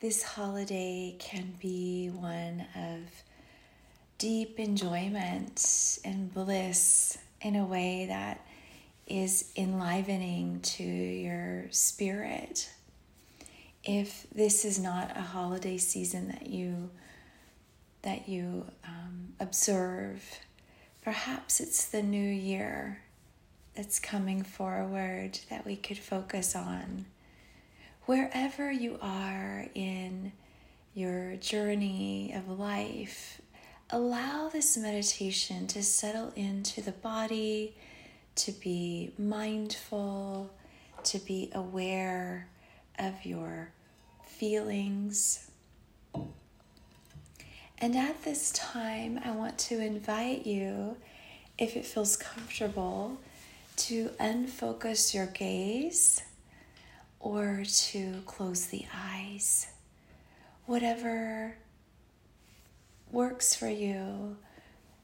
this holiday can be one of deep enjoyment and bliss in a way that is enlivening to your spirit. If this is not a holiday season that you that you um, observe, perhaps it's the new year that's coming forward that we could focus on. Wherever you are in your journey of life, allow this meditation to settle into the body, to be mindful, to be aware of your feelings. And at this time, I want to invite you, if it feels comfortable, to unfocus your gaze or to close the eyes. Whatever works for you,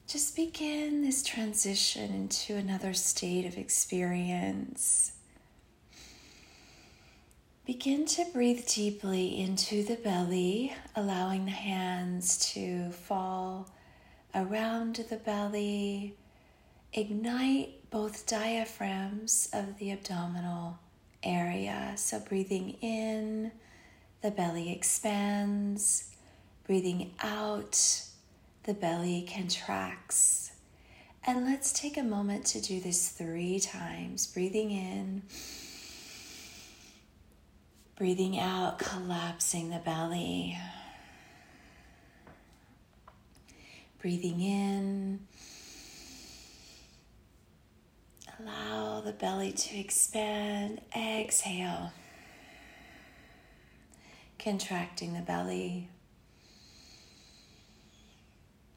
just begin this transition into another state of experience. Begin to breathe deeply into the belly, allowing the hands to fall around the belly. Ignite both diaphragms of the abdominal area. So, breathing in, the belly expands. Breathing out, the belly contracts. And let's take a moment to do this three times. Breathing in, breathing out, collapsing the belly. Breathing in, allow the belly to expand. Exhale, contracting the belly.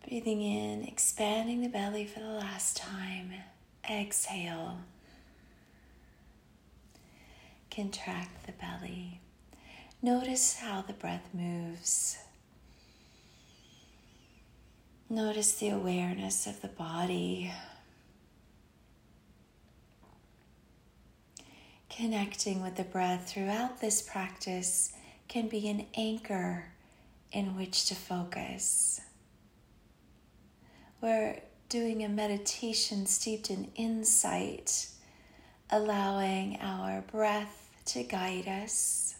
Breathing in, expanding the belly for the last time. Exhale. Contract the belly. Notice how the breath moves. Notice the awareness of the body. Connecting with the breath throughout this practice can be an anchor in which to focus. We're doing a meditation steeped in insight, allowing our breath to guide us,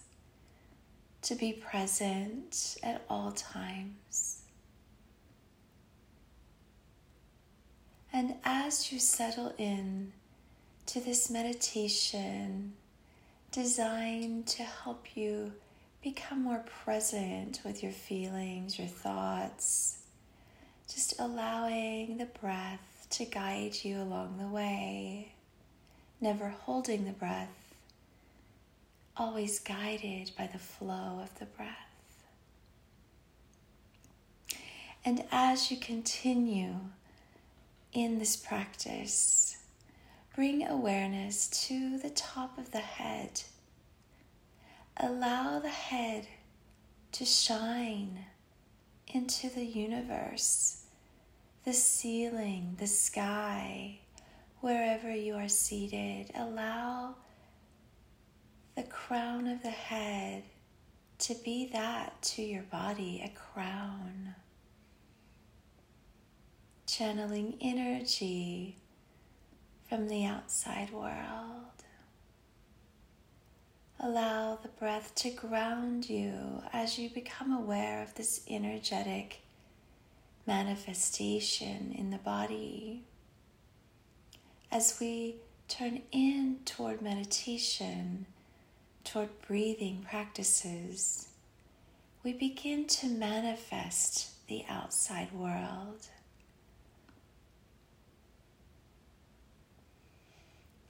to be present at all times. And as you settle in to this meditation designed to help you become more present with your feelings, your thoughts, just allowing the breath to guide you along the way, never holding the breath, always guided by the flow of the breath. And as you continue in this practice, bring awareness to the top of the head. Allow the head to shine into the universe the ceiling, the sky, wherever you are seated. Allow the crown of the head to be that to your body, a crown. Channeling energy from the outside world. Allow the breath to ground you as you become aware of this energetic manifestation in the body. As we turn in toward meditation, toward breathing practices, we begin to manifest the outside world.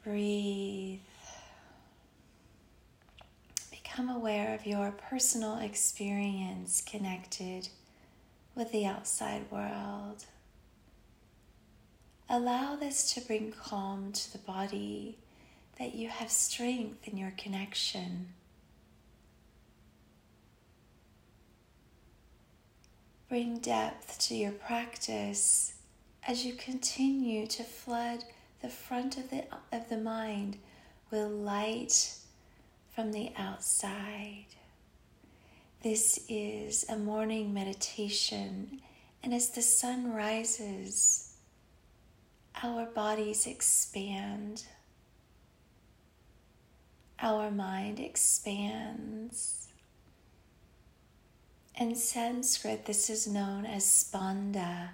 Breathe. Become aware of your personal experience connected with the outside world. Allow this to bring calm to the body, that you have strength in your connection. Bring depth to your practice as you continue to flood the front of the, of the mind will light from the outside. This is a morning meditation, and as the sun rises, our bodies expand, our mind expands. In Sanskrit, this is known as spanda,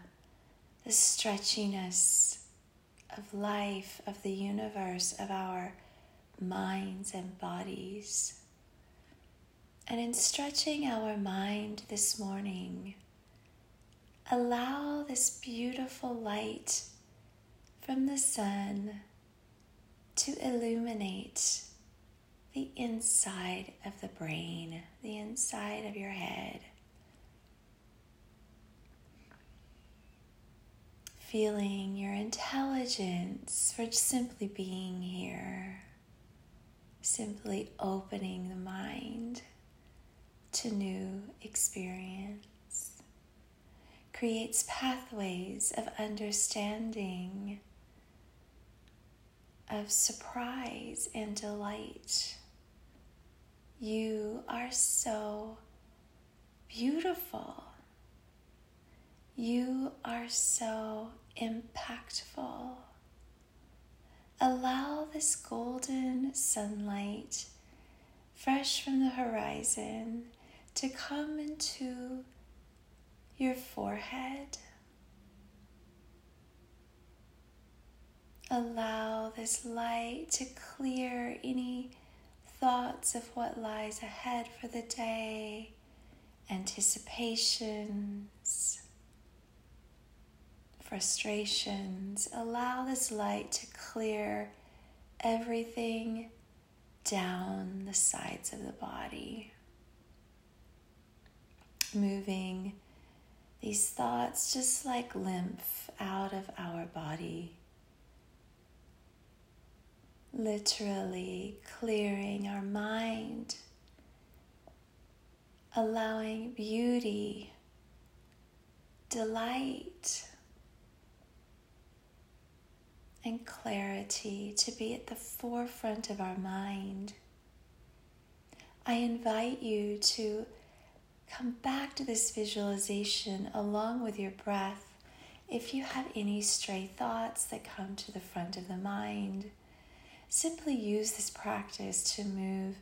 the stretchiness of life, of the universe, of our minds and bodies. And in stretching our mind this morning, allow this beautiful light from the sun to illuminate the inside of the brain, the inside of your head. Feeling your intelligence for simply being here, simply opening the mind to new experience, creates pathways of understanding, of surprise and delight. You are so beautiful. You are so impactful. Allow this golden sunlight, fresh from the horizon, to come into your forehead. Allow this light to clear any thoughts of what lies ahead for the day, anticipations, frustrations. Allow this light to clear everything down the sides of the body moving these thoughts just like lymph out of our body. Literally clearing our mind, allowing beauty, delight, and clarity to be at the forefront of our mind. I invite you to Come back to this visualization along with your breath. If you have any stray thoughts that come to the front of the mind, simply use this practice to move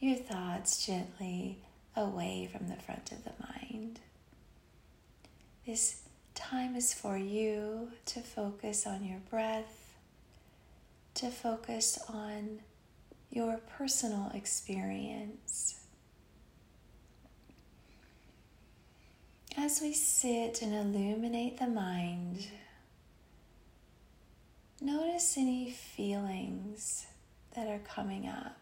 your thoughts gently away from the front of the mind. This time is for you to focus on your breath, to focus on your personal experience. As we sit and illuminate the mind, notice any feelings that are coming up.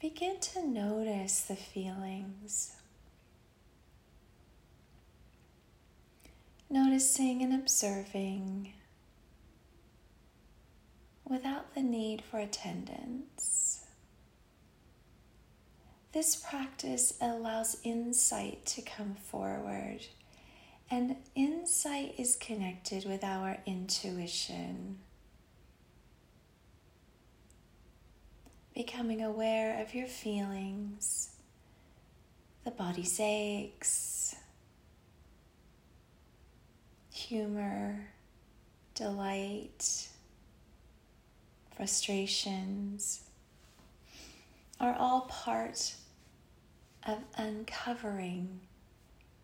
Begin to notice the feelings. Noticing and observing without the need for attendance. This practice allows insight to come forward, and insight is connected with our intuition. Becoming aware of your feelings, the body's aches, humor, delight, frustrations are all part of uncovering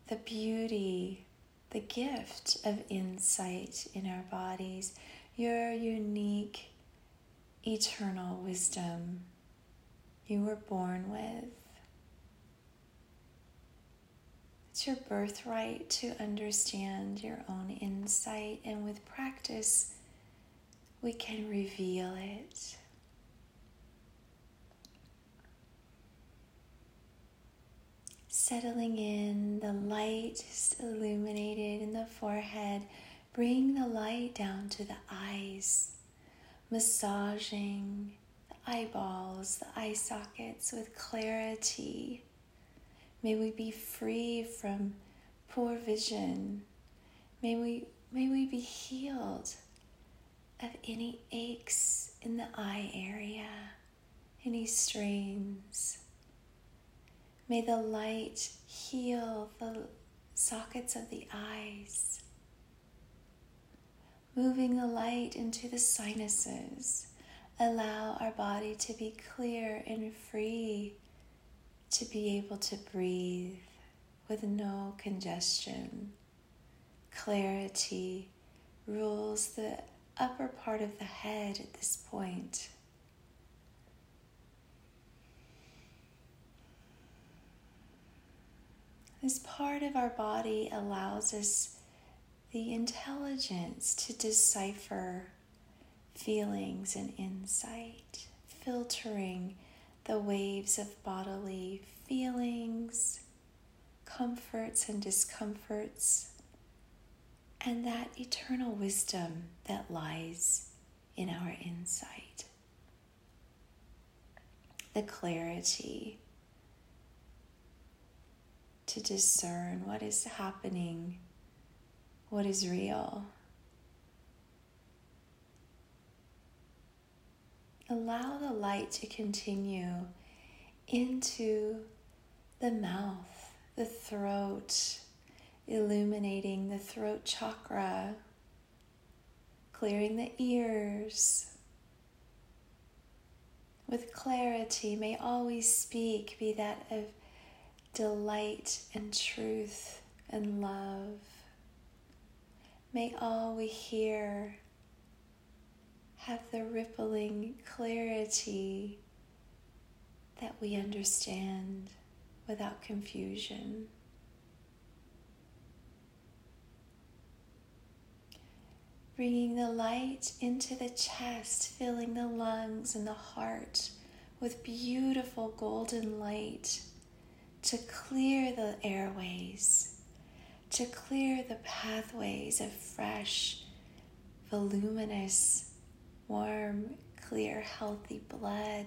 the beauty, the gift of insight in our bodies, your unique eternal wisdom you were born with. It's your birthright to understand your own insight, and with practice, we can reveal it. settling in, the light is illuminated in the forehead. Bring the light down to the eyes, massaging the eyeballs, the eye sockets with clarity. May we be free from poor vision. May we, may we be healed of any aches in the eye area, any strains. May the light heal the sockets of the eyes, moving the light into the sinuses. Allow our body to be clear and free to be able to breathe with no congestion. Clarity rules the upper part of the head at this point. This part of our body allows us the intelligence to decipher feelings and insight, filtering the waves of bodily feelings, comforts and discomforts, and that eternal wisdom that lies in our insight. The clarity to discern what is happening, what is real. Allow the light to continue into the mouth, the throat, illuminating the throat chakra, clearing the ears. With clarity, may always speak be that of delight and truth and love. May all we hear have the rippling clarity that we understand without confusion. Bringing the light into the chest, filling the lungs and the heart with beautiful golden light to clear the airways, to clear the pathways of fresh, voluminous, warm, clear, healthy blood,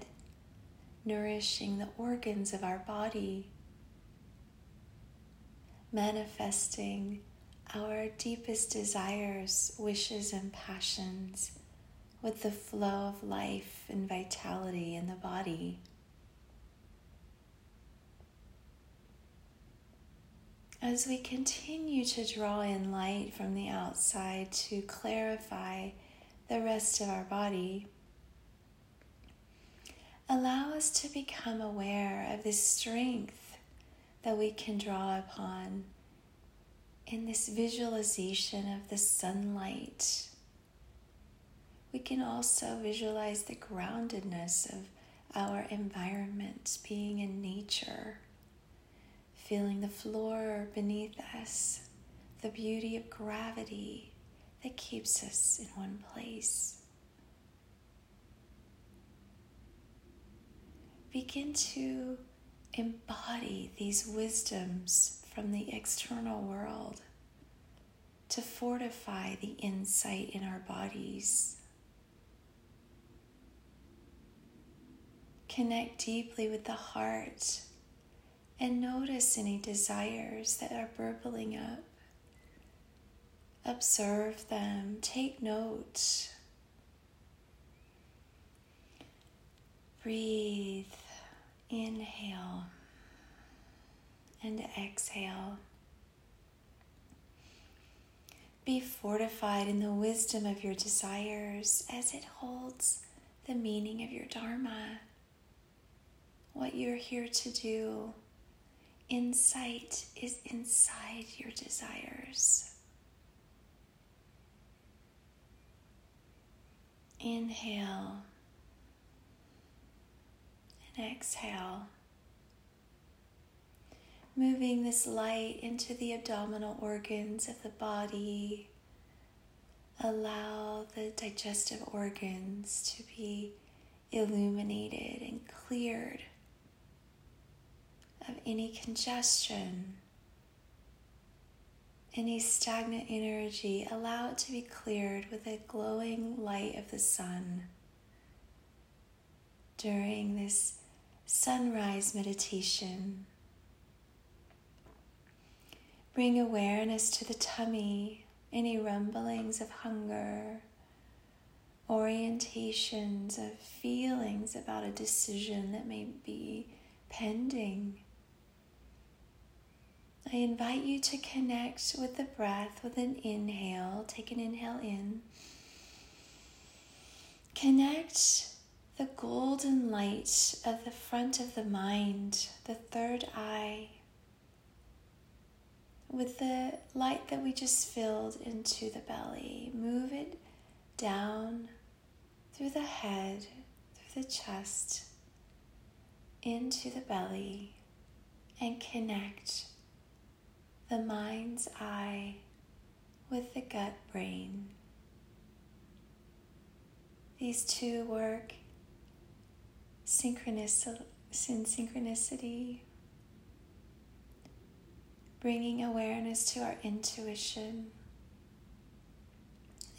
nourishing the organs of our body, manifesting our deepest desires, wishes, and passions with the flow of life and vitality in the body. as we continue to draw in light from the outside to clarify the rest of our body, allow us to become aware of the strength that we can draw upon in this visualization of the sunlight. We can also visualize the groundedness of our environment, being in nature feeling the floor beneath us, the beauty of gravity that keeps us in one place. Begin to embody these wisdoms from the external world to fortify the insight in our bodies. Connect deeply with the heart and notice any desires that are burbling up. Observe them, take note. Breathe, inhale, and exhale. Be fortified in the wisdom of your desires as it holds the meaning of your Dharma, what you're here to do insight is inside your desires. Inhale and exhale. Moving this light into the abdominal organs of the body. Allow the digestive organs to be illuminated and cleared of any congestion, any stagnant energy, allow it to be cleared with the glowing light of the sun. During this sunrise meditation, bring awareness to the tummy, any rumblings of hunger, orientations of feelings about a decision that may be pending I invite you to connect with the breath with an inhale. Take an inhale in. Connect the golden light of the front of the mind, the third eye, with the light that we just filled into the belly. Move it down through the head, through the chest, into the belly, and connect the mind's eye with the gut brain. These two work synchronicity, synchronicity, bringing awareness to our intuition,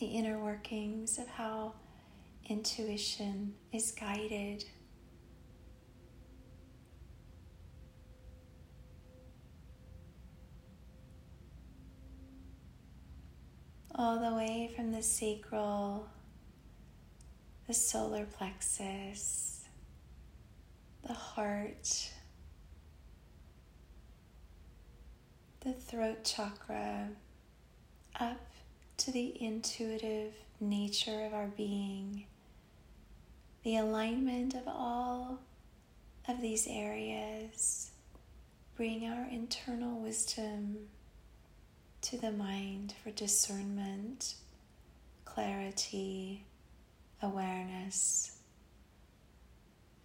the inner workings of how intuition is guided. All the way from the sacral, the solar plexus, the heart, the throat chakra, up to the intuitive nature of our being, the alignment of all of these areas. Bring our internal wisdom to the mind for discernment, clarity, awareness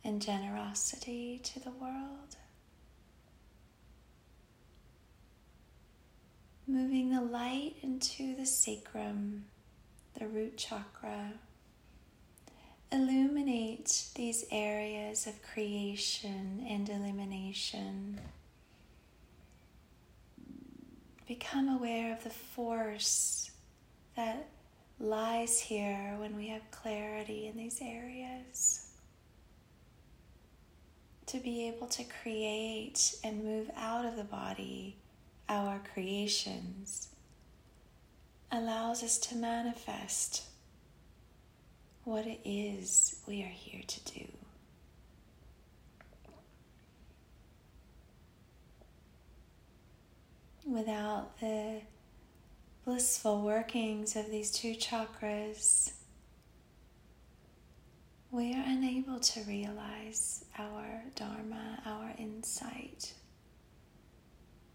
and generosity to the world. Moving the light into the sacrum, the root chakra. Illuminate these areas of creation and illumination. Become aware of the force that lies here when we have clarity in these areas to be able to create and move out of the body our creations allows us to manifest what it is we are here to do. Without the blissful workings of these two chakras, we are unable to realize our Dharma, our insight.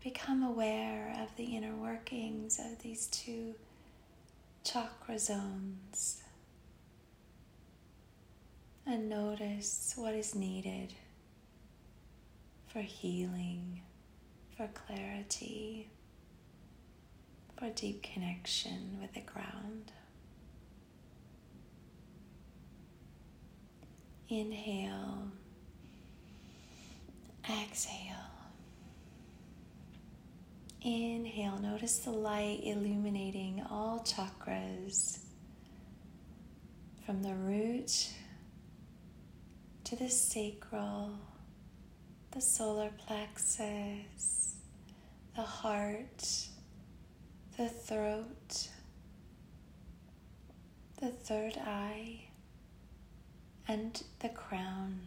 Become aware of the inner workings of these two chakra zones and notice what is needed for healing, for clarity, for deep connection with the ground. Inhale, exhale. Inhale, notice the light illuminating all chakras from the root to the sacral, the solar plexus, the heart, the throat, the third eye and the crown.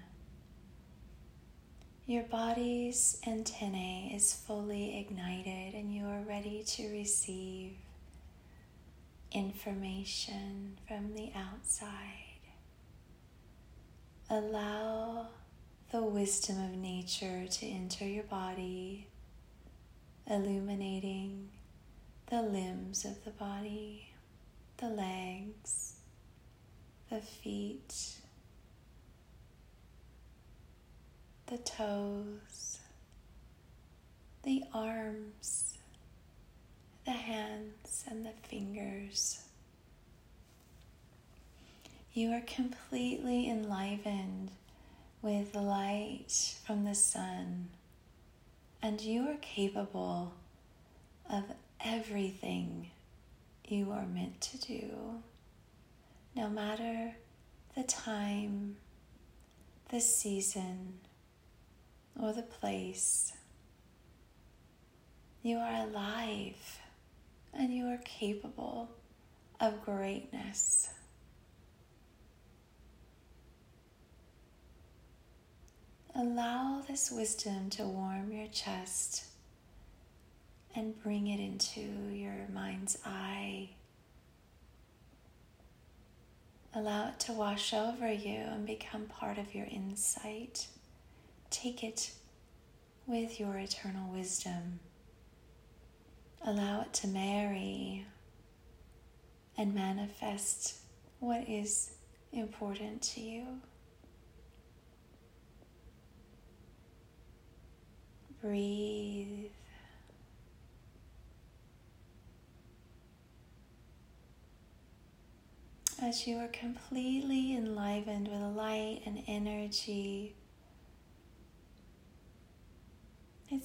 Your body's antennae is fully ignited and you are ready to receive information from the outside. Allow the wisdom of nature to enter your body, illuminating the limbs of the body, the legs, the feet the toes, the arms, the hands, and the fingers. You are completely enlivened with light from the sun, and you are capable of everything you are meant to do, no matter the time, the season, or the place. You are alive and you are capable of greatness. Allow this wisdom to warm your chest and bring it into your mind's eye. Allow it to wash over you and become part of your insight. Take it with your eternal wisdom. Allow it to marry and manifest what is important to you. Breathe. As you are completely enlivened with light and energy,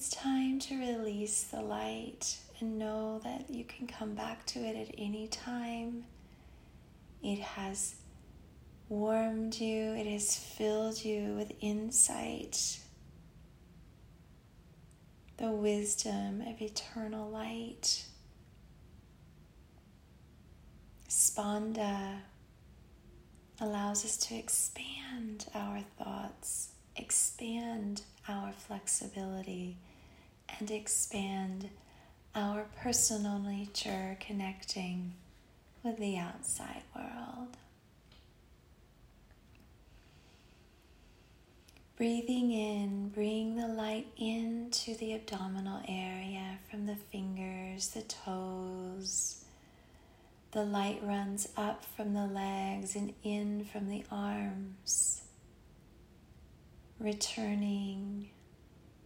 it's time to release the light and know that you can come back to it at any time. It has warmed you, it has filled you with insight, the wisdom of eternal light. Spanda allows us to expand our thoughts, expand our flexibility, and expand our personal nature connecting with the outside world. Breathing in, bring the light into the abdominal area from the fingers, the toes. The light runs up from the legs and in from the arms, returning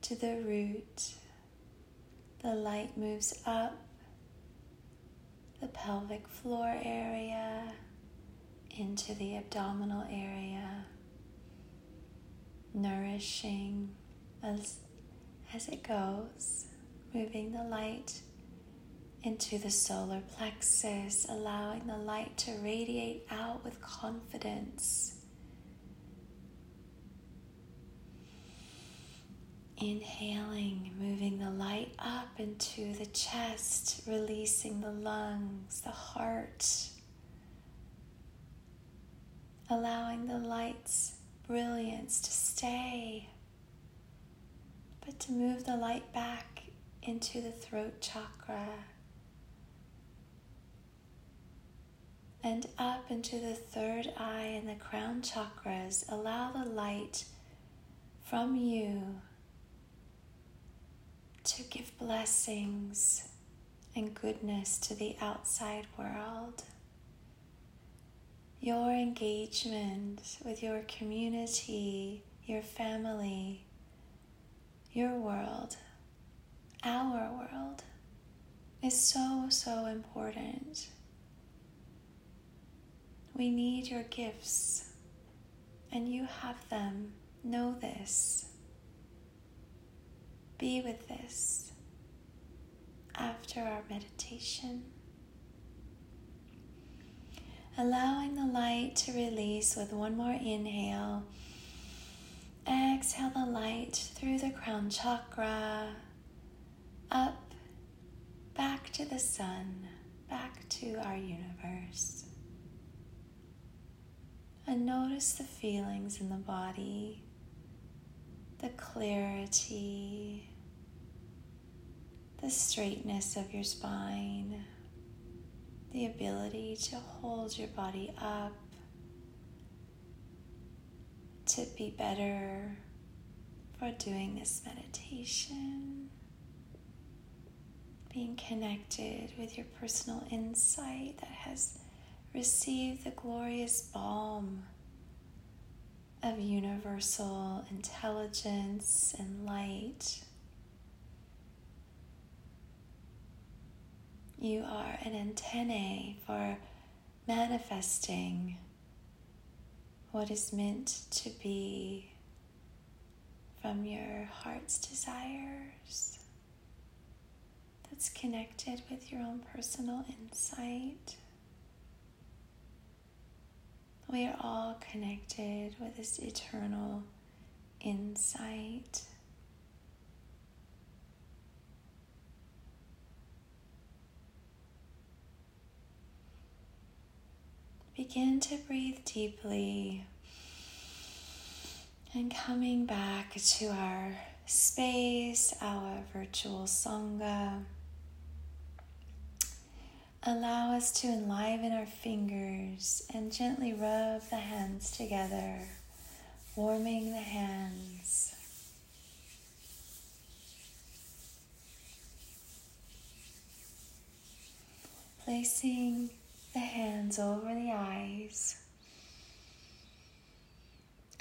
to the root. The light moves up the pelvic floor area into the abdominal area nourishing as, as it goes, moving the light into the solar plexus, allowing the light to radiate out with confidence. Inhaling, moving the light up into the chest, releasing the lungs, the heart, allowing the light's brilliance to stay, but to move the light back into the throat chakra and up into the third eye and the crown chakras. Allow the light from you to give blessings and goodness to the outside world your engagement with your community, your family, your world, our world is so, so important. We need your gifts, and you have them. Know this. Be with this after our meditation allowing the light to release with one more inhale. Exhale the light through the crown chakra, up, back to the sun, back to our universe. And notice the feelings in the body, the clarity, the straightness of your spine the ability to hold your body up, to be better for doing this meditation. Being connected with your personal insight that has received the glorious balm of universal intelligence and light. You are an antennae for manifesting what is meant to be from your heart's desires. That's connected with your own personal insight. We are all connected with this eternal insight. Begin to breathe deeply and coming back to our space, our virtual Sangha, allow us to enliven our fingers and gently rub the hands together, warming the hands. Placing the hands over the eyes.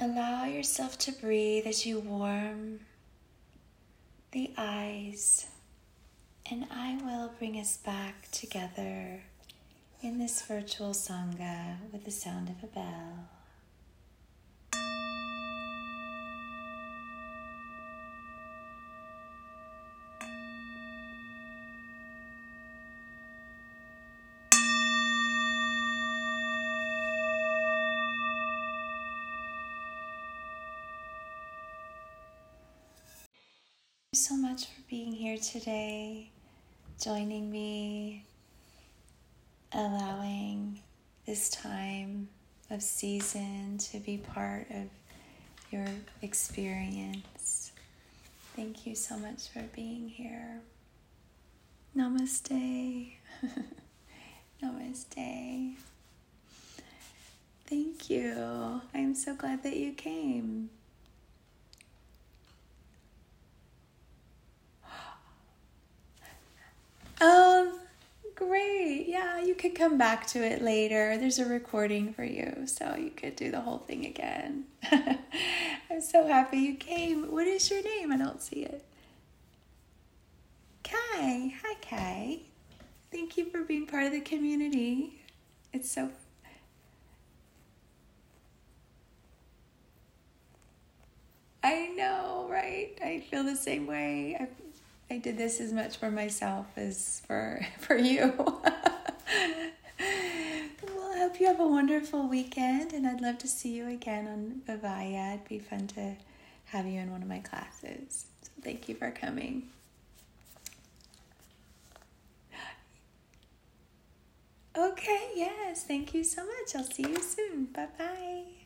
Allow yourself to breathe as you warm the eyes and I will bring us back together in this virtual Sangha with the sound of a bell. so much for being here today joining me, allowing this time of season to be part of your experience. Thank you so much for being here. Namaste. Namaste. Thank you. I'm so glad that you came. Great. Yeah, you could come back to it later. There's a recording for you, so you could do the whole thing again. I'm so happy you came. What is your name? I don't see it. Kai. Hi, Kai. Thank you for being part of the community. It's so I know, right? I feel the same way. I I did this as much for myself as for for you. well, I hope you have a wonderful weekend, and I'd love to see you again on Vivaya. It'd be fun to have you in one of my classes. So thank you for coming. Okay, yes, thank you so much. I'll see you soon. Bye bye.